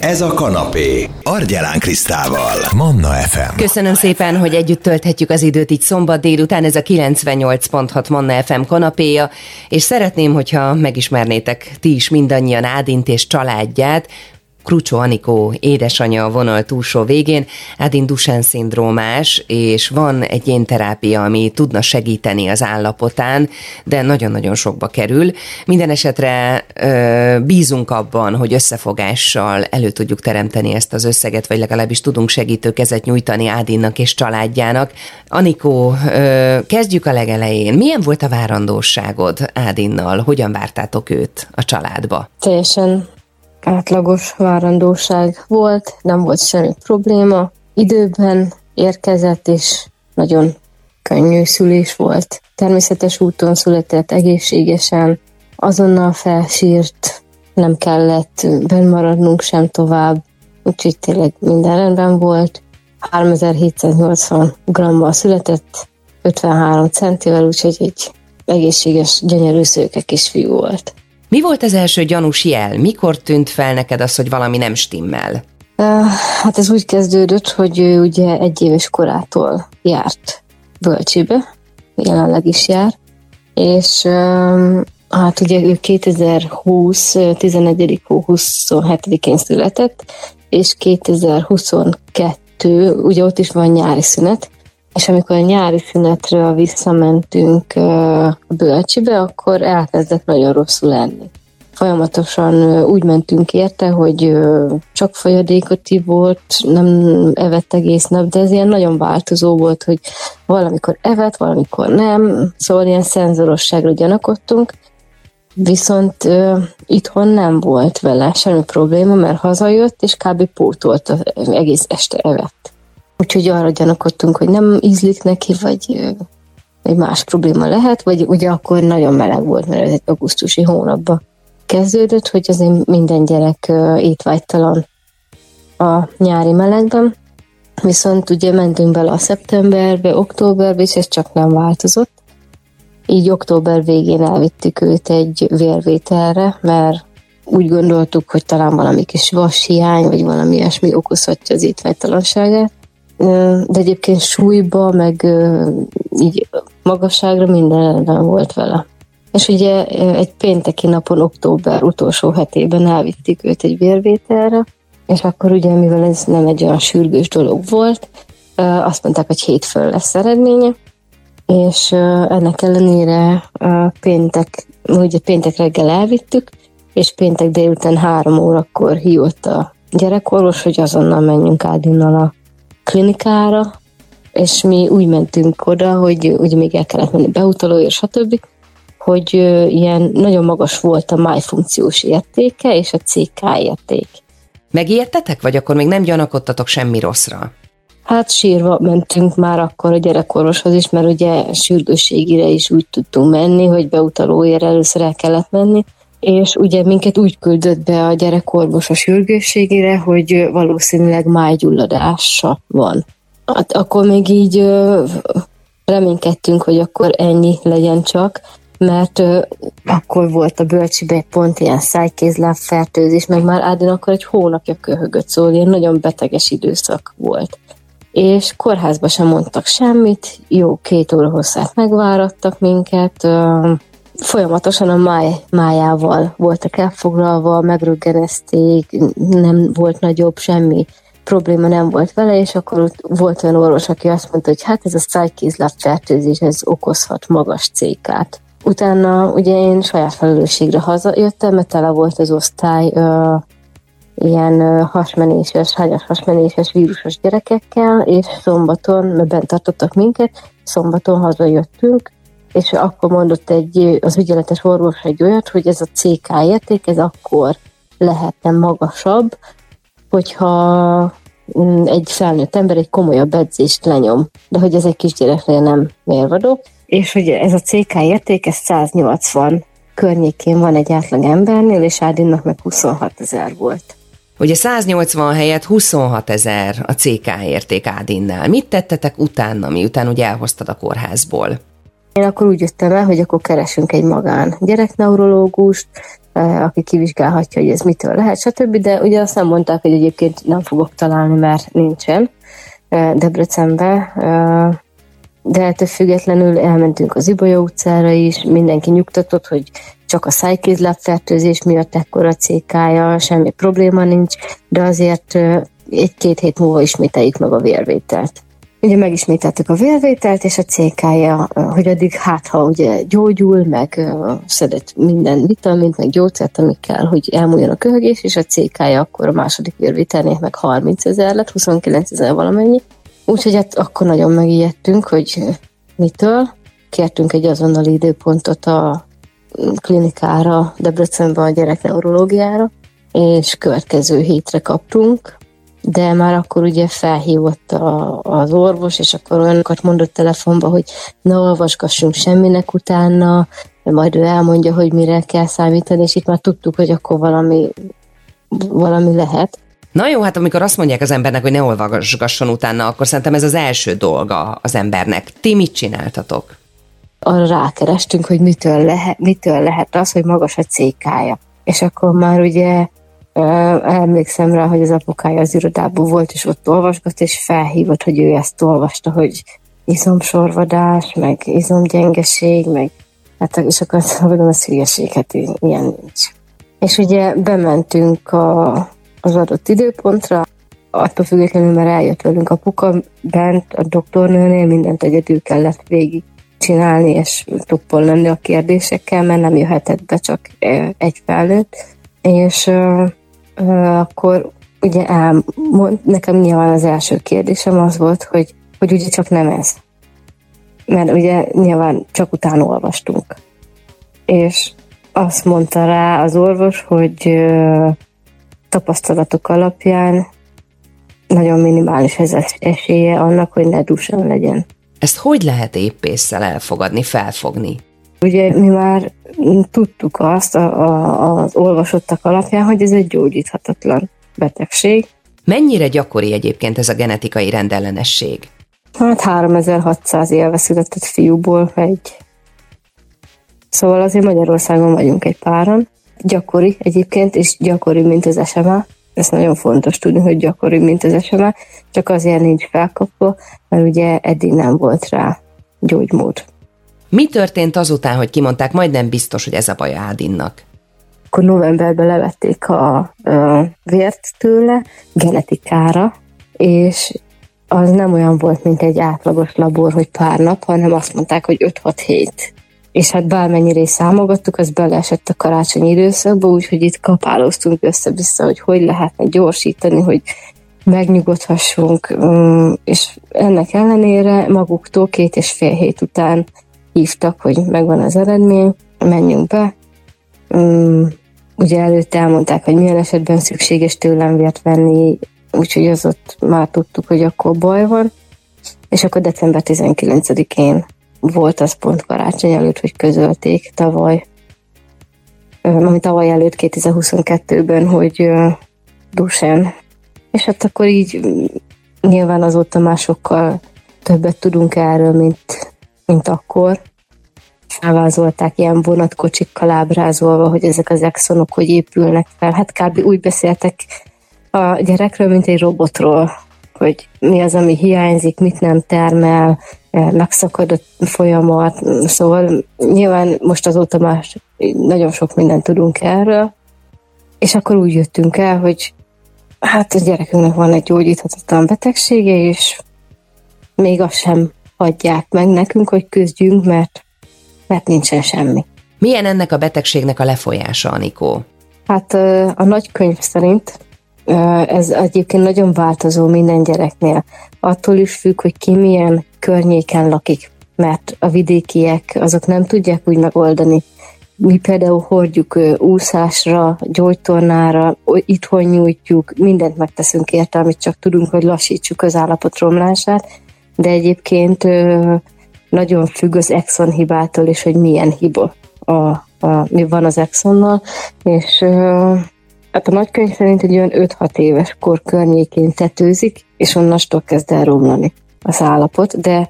Ez a kanapé. Argyelán Krisztával. Manna FM. Köszönöm szépen, hogy együtt tölthetjük az időt így szombat délután. Ez a 98.6 Manna FM kanapéja, és szeretném, hogyha megismernétek ti is mindannyian Ádint és családját, Krucsó Anikó édesanyja a vonal túlsó végén, Adin Dusen szindrómás, és van egy én terápia, ami tudna segíteni az állapotán, de nagyon-nagyon sokba kerül. Minden esetre ö, bízunk abban, hogy összefogással elő tudjuk teremteni ezt az összeget, vagy legalábbis tudunk segítő kezet nyújtani Ádinnak és családjának. Anikó, ö, kezdjük a legelején. Milyen volt a várandóságod Ádinnal? Hogyan vártátok őt a családba? Teljesen átlagos várandóság volt, nem volt semmi probléma. Időben érkezett, és nagyon könnyű szülés volt. Természetes úton született egészségesen, azonnal felsírt, nem kellett bennmaradnunk sem tovább, úgyhogy tényleg minden rendben volt. 3780 grammal született, 53 centivel, úgyhogy egy egészséges, gyönyörű szőke kisfiú volt. Mi volt az első gyanús jel? Mikor tűnt fel neked az, hogy valami nem stimmel? Hát ez úgy kezdődött, hogy ő ugye egy éves korától járt bölcsibe, jelenleg is jár, és hát ugye ő 2020. 11. hó 27-én született, és 2022, ugye ott is van nyári szünet, és amikor a nyári szünetről visszamentünk a bölcsibe, akkor elkezdett nagyon rosszul lenni. Folyamatosan úgy mentünk érte, hogy csak folyadékot volt, nem evett egész nap, de ez ilyen nagyon változó volt, hogy valamikor evett, valamikor nem, szóval ilyen szenzorosságra gyanakodtunk, Viszont uh, itthon nem volt vele semmi probléma, mert hazajött, és kb. pótolta, egész este evett. Úgyhogy arra gyanakodtunk, hogy nem ízlik neki, vagy egy más probléma lehet, vagy ugye akkor nagyon meleg volt, mert ez egy augusztusi hónapban kezdődött, hogy azért minden gyerek étvágytalan a nyári melegben, viszont ugye mentünk bele a szeptemberbe, októberbe, és ez csak nem változott. Így október végén elvittük őt egy vérvételre, mert úgy gondoltuk, hogy talán valami kis vashiány, vagy valami ilyesmi okozhatja az étvágytalanságát de egyébként súlyba, meg így magasságra minden rendben volt vele. És ugye egy pénteki napon, október utolsó hetében elvittük őt egy vérvételre, és akkor ugye, mivel ez nem egy olyan sürgős dolog volt, azt mondták, hogy hétfőn lesz eredménye, és ennek ellenére péntek, ugye péntek reggel elvittük, és péntek délután három órakor hívott a gyerekorvos, hogy azonnal menjünk Ádinnal a klinikára, és mi úgy mentünk oda, hogy ugye még el kellett menni beutalóért, stb., hogy ilyen nagyon magas volt a májfunkciós értéke és a CK érték. Megijedtetek, vagy akkor még nem gyanakodtatok semmi rosszra? Hát sírva mentünk már akkor a gyerekorvoshoz is, mert ugye sürgősségire is úgy tudtunk menni, hogy beutalóért először el kellett menni, és ugye minket úgy küldött be a gyerekorvos a sürgősségére, hogy valószínűleg májgyulladása van. Hát akkor még így reménykedtünk, hogy akkor ennyi legyen csak, mert akkor volt a bölcsibe pont ilyen szájkézláb fertőzés, meg már Ádin akkor egy hónapja köhögött, szóval ilyen nagyon beteges időszak volt. És kórházba sem mondtak semmit, jó két óra hosszát megvárattak minket, folyamatosan a máj, májával voltak elfoglalva, megröggenezték, nem volt nagyobb semmi probléma nem volt vele, és akkor ott volt olyan orvos, aki azt mondta, hogy hát ez a szájkézláb fertőzés, ez okozhat magas cékát. Utána ugye én saját felelősségre hazajöttem, mert tele volt az osztály ö, ilyen hasmenéses, hányas hasmenéses vírusos gyerekekkel, és szombaton, mert bent tartottak minket, szombaton hazajöttünk, és akkor mondott egy, az ügyeletes orvos egy olyat, hogy ez a CK érték, ez akkor lehetne magasabb, hogyha mm, egy felnőtt ember egy komolyabb edzést lenyom, de hogy ez egy kisgyereknél nem mérvadó, és hogy ez a CK érték, ez 180 környékén van egy átlag embernél, és Ádinnak meg 26 ezer volt. Ugye 180 helyett 26 ezer a CK érték Ádinnál. Mit tettetek utána, miután ugye elhoztad a kórházból? Én akkor úgy jöttem el, hogy akkor keresünk egy magán gyerekneurológust, aki kivizsgálhatja, hogy ez mitől lehet, stb. De ugye azt nem mondták, hogy egyébként nem fogok találni, mert nincsen Debrecenbe, de ettől függetlenül elmentünk az Ibolya utcára is, mindenki nyugtatott, hogy csak a szájkézlábfertőzés miatt ekkora CK-ja, semmi probléma nincs, de azért egy-két hét múlva ismételjük meg a vérvételt. Ugye megismételtük a vérvételt, és a CK-ja, hogy addig hát, ha ugye gyógyul, meg szedett minden vitamint, meg gyógyszert, ami kell, hogy elmúljon a köhögés, és a CK-ja akkor a második vérvételnél meg 30 ezer lett, 29 ezer valamennyi. Úgyhogy hát akkor nagyon megijedtünk, hogy mitől. Kértünk egy azonnali időpontot a klinikára, Debrecenben a gyerekneurológiára, és következő hétre kaptunk, de már akkor ugye felhívott a, az orvos, és akkor olyanokat mondott telefonba, hogy ne olvasgassunk semminek utána, majd ő elmondja, hogy mire kell számítani, és itt már tudtuk, hogy akkor valami, valami lehet. Na jó, hát amikor azt mondják az embernek, hogy ne olvasgasson utána, akkor szerintem ez az első dolga az embernek. Ti mit csináltatok? Arra rákerestünk, hogy mitől lehet, mitől lehet az, hogy magas a cékája. És akkor már ugye emlékszem rá, hogy az apukája az irodában volt, és ott olvasgat, és felhívott, hogy ő ezt olvasta, hogy izomsorvadás, meg izomgyengeség, meg hát és akkor azt mondom, az hülyeség, hát ilyen nincs. És ugye bementünk a, az adott időpontra, attól függetlenül, mert eljött velünk apuka bent, a doktornőnél mindent egyedül kellett végig csinálni, és tuppol lenni a kérdésekkel, mert nem jöhetett be csak egy felnőtt. És akkor ugye elmond, nekem nyilván az első kérdésem az volt, hogy, hogy ugye csak nem ez. Mert ugye nyilván csak utána olvastunk. És azt mondta rá az orvos, hogy tapasztalatok alapján nagyon minimális ez esélye annak, hogy ne legyen. Ezt hogy lehet éppésszel elfogadni, felfogni? Ugye mi már tudtuk azt a, a, az olvasottak alapján, hogy ez egy gyógyíthatatlan betegség. Mennyire gyakori egyébként ez a genetikai rendellenesség? Hát 3600 élve született fiúból egy. Szóval azért Magyarországon vagyunk egy páran. Gyakori egyébként, és gyakori, mint az SMA. Ez nagyon fontos tudni, hogy gyakori, mint az SMA, csak azért nincs felkapva, mert ugye eddig nem volt rá gyógymód. Mi történt azután, hogy kimondták, majdnem biztos, hogy ez a baj Ádinnak? Akkor novemberben levették a, a vért tőle genetikára, és az nem olyan volt, mint egy átlagos labor, hogy pár nap, hanem azt mondták, hogy 5-6 hét. És hát bármennyire is számogattuk, az beleesett a karácsonyi időszakba, úgyhogy itt kapálóztunk össze-vissza, hogy hogy lehetne gyorsítani, hogy megnyugodhassunk, mm, és ennek ellenére maguktól két és fél hét után hívtak, hogy megvan az eredmény, menjünk be. Um, ugye előtte elmondták, hogy milyen esetben szükséges tőlem vért venni, úgyhogy az ott már tudtuk, hogy akkor baj van. És akkor december 19-én volt az pont karácsony előtt, hogy közölték tavaly, ami tavaly előtt 2022-ben, hogy Dusen. És hát akkor így nyilván azóta másokkal többet tudunk erről, mint mint akkor. Felvázolták ilyen vonatkocsikkal ábrázolva, hogy ezek az exonok hogy épülnek fel. Hát kb. úgy beszéltek a gyerekről, mint egy robotról, hogy mi az, ami hiányzik, mit nem termel, eh, megszakadott folyamat. Szóval nyilván most azóta már nagyon sok mindent tudunk erről, és akkor úgy jöttünk el, hogy hát a gyerekünknek van egy gyógyíthatatlan betegsége, és még az sem adják meg nekünk, hogy küzdjünk, mert, mert nincsen semmi. Milyen ennek a betegségnek a lefolyása, Anikó? Hát a nagykönyv szerint ez egyébként nagyon változó minden gyereknél. Attól is függ, hogy ki milyen környéken lakik, mert a vidékiek azok nem tudják úgy megoldani. Mi például hordjuk úszásra, gyógytornára, itthon nyújtjuk, mindent megteszünk érte, amit csak tudunk, hogy lassítsuk az állapot romlását, de egyébként nagyon függ az exon hibától is, hogy milyen hiba a, a, mi van az exonnal, és hát a nagykönyv szerint egy olyan 5-6 éves kor környékén tetőzik, és onnastól kezd el romlani az állapot, de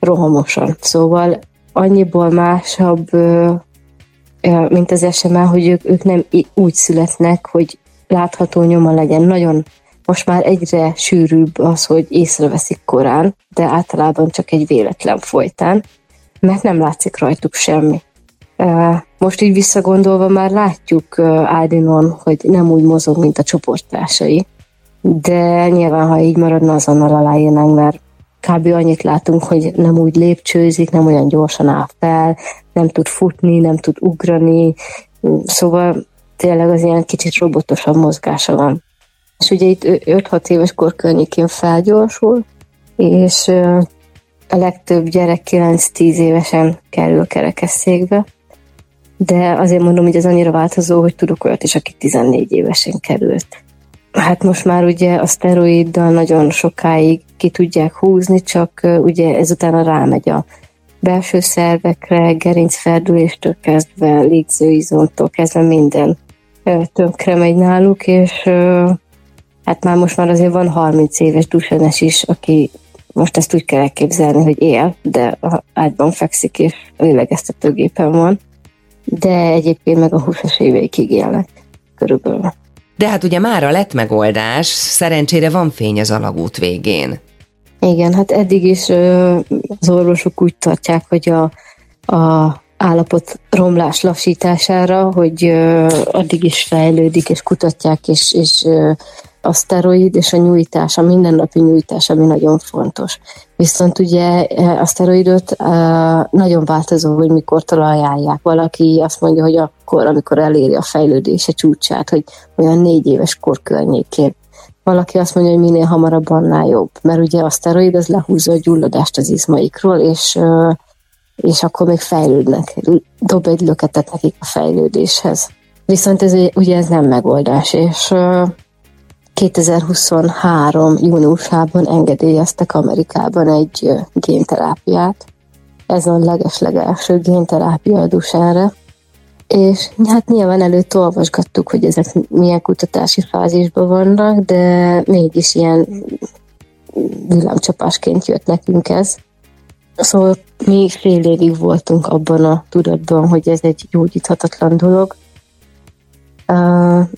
rohamosan. Szóval annyiból másabb mint az SMA, hogy ők, ők nem úgy születnek, hogy látható nyoma legyen. Nagyon most már egyre sűrűbb az, hogy észreveszik korán, de általában csak egy véletlen folytán, mert nem látszik rajtuk semmi. Most így visszagondolva már látjuk Ádinon, hogy nem úgy mozog, mint a csoporttársai, de nyilván, ha így maradna, azonnal aláírnánk, mert kb. annyit látunk, hogy nem úgy lépcsőzik, nem olyan gyorsan áll fel, nem tud futni, nem tud ugrani, szóval tényleg az ilyen kicsit robotosabb mozgása van. És ugye itt 5-6 éves kor környékén felgyorsul, és a legtöbb gyerek 9-10 évesen kerül kerekesszékbe, de azért mondom, hogy ez annyira változó, hogy tudok olyat is, aki 14 évesen került. Hát most már ugye a szteroiddal nagyon sokáig ki tudják húzni, csak ugye ezután rámegy a belső szervekre, gerincferdüléstől kezdve, légzőizomtól kezdve minden tönkre megy náluk, és hát már most már azért van 30 éves dusenes is, aki most ezt úgy kell elképzelni, hogy él, de ágyban fekszik, és lélegeztetőgépen van, de egyébként meg a 20-as éveikig élnek körülbelül. De hát ugye mára lett megoldás, szerencsére van fény az alagút végén. Igen, hát eddig is az orvosok úgy tartják, hogy a, a állapot romlás lassítására, hogy addig is fejlődik, és kutatják, és, és a szteroid és a nyújtás, a mindennapi nyújtás, ami nagyon fontos. Viszont ugye e, a szteroidot e, nagyon változó, hogy mikor ajánlják. Valaki azt mondja, hogy akkor, amikor eléri a fejlődése csúcsát, hogy olyan négy éves kor környékén. Valaki azt mondja, hogy minél hamarabb annál jobb, mert ugye a szteroid az lehúzza a gyulladást az izmaikról, és, e, és akkor még fejlődnek, dob egy löketet nekik a fejlődéshez. Viszont ez ugye ez nem megoldás, és 2023. júniusában engedélyeztek Amerikában egy génterápiát. Ez a legeslegelső génterápia a Duchenne-re. És hát nyilván előtt olvasgattuk, hogy ezek milyen kutatási fázisban vannak, de mégis ilyen villámcsapásként jött nekünk ez. Szóval mi fél évig voltunk abban a tudatban, hogy ez egy gyógyíthatatlan dolog.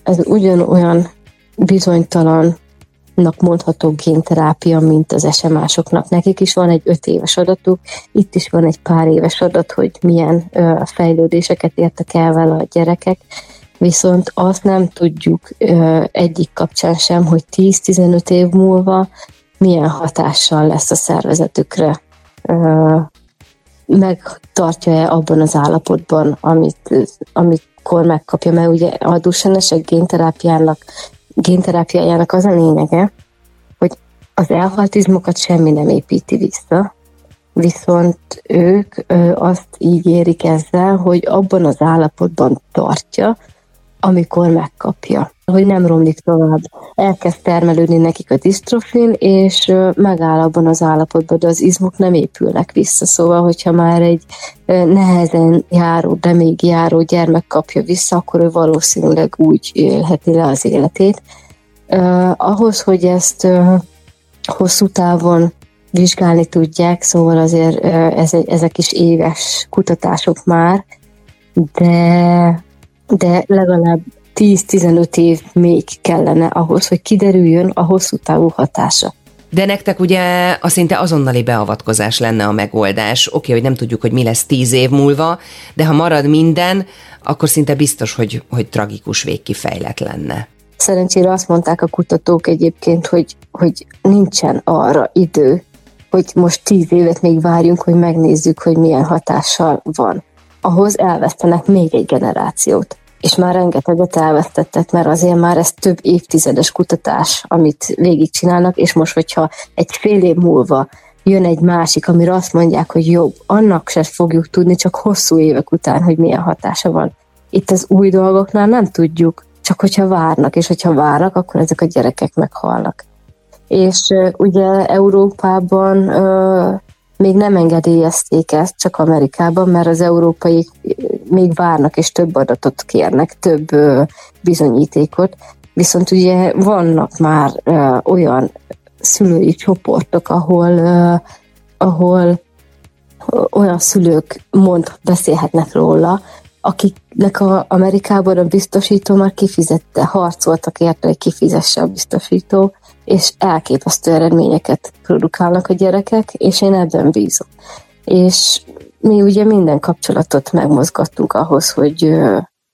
Ez ugyanolyan bizonytalan mondható génterápia, mint az SMA-soknak. Nekik is van egy öt éves adatuk, itt is van egy pár éves adat, hogy milyen ö, fejlődéseket értek el vele a gyerekek, viszont azt nem tudjuk ö, egyik kapcsán sem, hogy 10-15 év múlva milyen hatással lesz a szervezetükre. Ö, megtartja-e abban az állapotban, amit, amikor megkapja, mert ugye a dusenesek génterápiának génterápiájának az a lényege, hogy az elhalt izmokat semmi nem építi vissza, viszont ők ö, azt ígérik ezzel, hogy abban az állapotban tartja, amikor megkapja, hogy nem romlik tovább. Elkezd termelődni nekik a disztrofin, és megáll abban az állapotban, de az izmok nem épülnek vissza. Szóval, hogyha már egy nehezen járó, de még járó gyermek kapja vissza, akkor ő valószínűleg úgy élheti le az életét. ahhoz, hogy ezt hosszú távon vizsgálni tudják, szóval azért ezek is éves kutatások már, de de legalább 10-15 év még kellene ahhoz, hogy kiderüljön a hosszú távú hatása. De nektek ugye a szinte azonnali beavatkozás lenne a megoldás. Oké, hogy nem tudjuk, hogy mi lesz tíz év múlva, de ha marad minden, akkor szinte biztos, hogy, hogy tragikus végkifejlet lenne. Szerencsére azt mondták a kutatók egyébként, hogy, hogy nincsen arra idő, hogy most tíz évet még várjunk, hogy megnézzük, hogy milyen hatással van. Ahhoz elvesztenek még egy generációt és már rengeteget elvesztettek, mert azért már ez több évtizedes kutatás, amit végigcsinálnak, és most, hogyha egy fél év múlva jön egy másik, amire azt mondják, hogy jobb, annak se fogjuk tudni, csak hosszú évek után, hogy milyen hatása van. Itt az új dolgoknál nem tudjuk, csak hogyha várnak, és hogyha várnak, akkor ezek a gyerekek meghalnak. És ugye Európában még nem engedélyezték ezt, csak Amerikában, mert az európai még várnak és több adatot kérnek, több bizonyítékot. Viszont ugye vannak már olyan szülői csoportok, ahol, ahol olyan szülők mond, beszélhetnek róla, akiknek a Amerikában a biztosító már kifizette, harcoltak érte, hogy kifizesse a biztosító, és elképesztő eredményeket produkálnak a gyerekek, és én ebben bízom. És mi ugye minden kapcsolatot megmozgattunk ahhoz, hogy,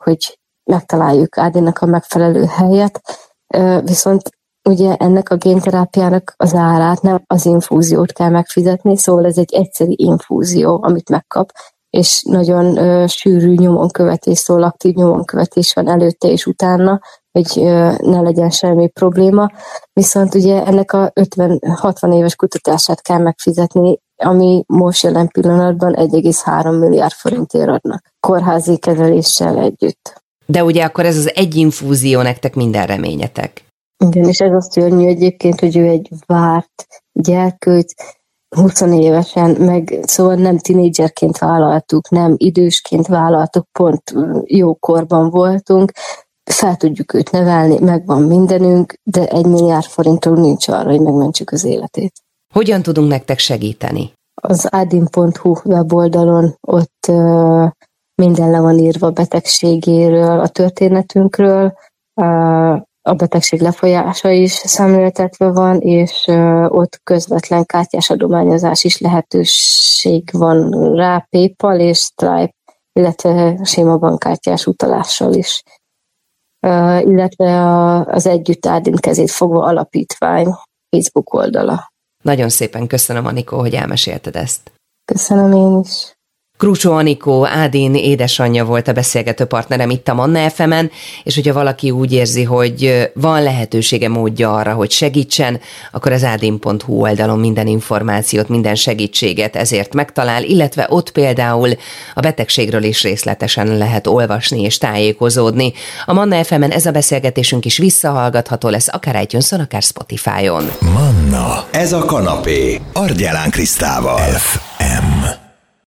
hogy megtaláljuk Ádinak a megfelelő helyet, viszont ugye ennek a génterápiának az árát nem az infúziót kell megfizetni, szóval ez egy egyszeri infúzió, amit megkap, és nagyon ö, sűrű nyomonkövetés, szóval aktív nyomonkövetés van előtte és utána, hogy ö, ne legyen semmi probléma. Viszont ugye ennek a 50-60 éves kutatását kell megfizetni, ami most jelen pillanatban 1,3 milliárd forintért adnak kórházi kezeléssel együtt. De ugye akkor ez az egy infúzió nektek minden reményetek. Igen, és ez azt szörnyű egyébként, hogy ő egy várt gyerkőt, 20 évesen, meg szóval nem tinédzserként vállaltuk, nem idősként vállaltuk, pont jó korban voltunk, fel tudjuk őt nevelni, megvan mindenünk, de egy milliárd forintunk nincs arra, hogy megmentsük az életét. Hogyan tudunk nektek segíteni? Az adin.hu weboldalon ott uh, minden le van írva a betegségéről, a történetünkről, uh, a betegség lefolyása is szemléltetve van, és ott közvetlen kártyás adományozás is lehetőség van rá PayPal és Stripe, illetve sima bankkártyás utalással is. Illetve az Együtt kezét fogva alapítvány Facebook oldala. Nagyon szépen köszönöm, Anikó, hogy elmesélted ezt. Köszönöm én is. Krúcsó Anikó, Ádin édesanyja volt a beszélgető partnerem itt a Manna fm és hogyha valaki úgy érzi, hogy van lehetősége módja arra, hogy segítsen, akkor az ádin.hu oldalon minden információt, minden segítséget ezért megtalál, illetve ott például a betegségről is részletesen lehet olvasni és tájékozódni. A Manna fm ez a beszélgetésünk is visszahallgatható lesz, akár itunes akár Spotify-on. Manna, ez a kanapé, Argyelán Krisztával. FM.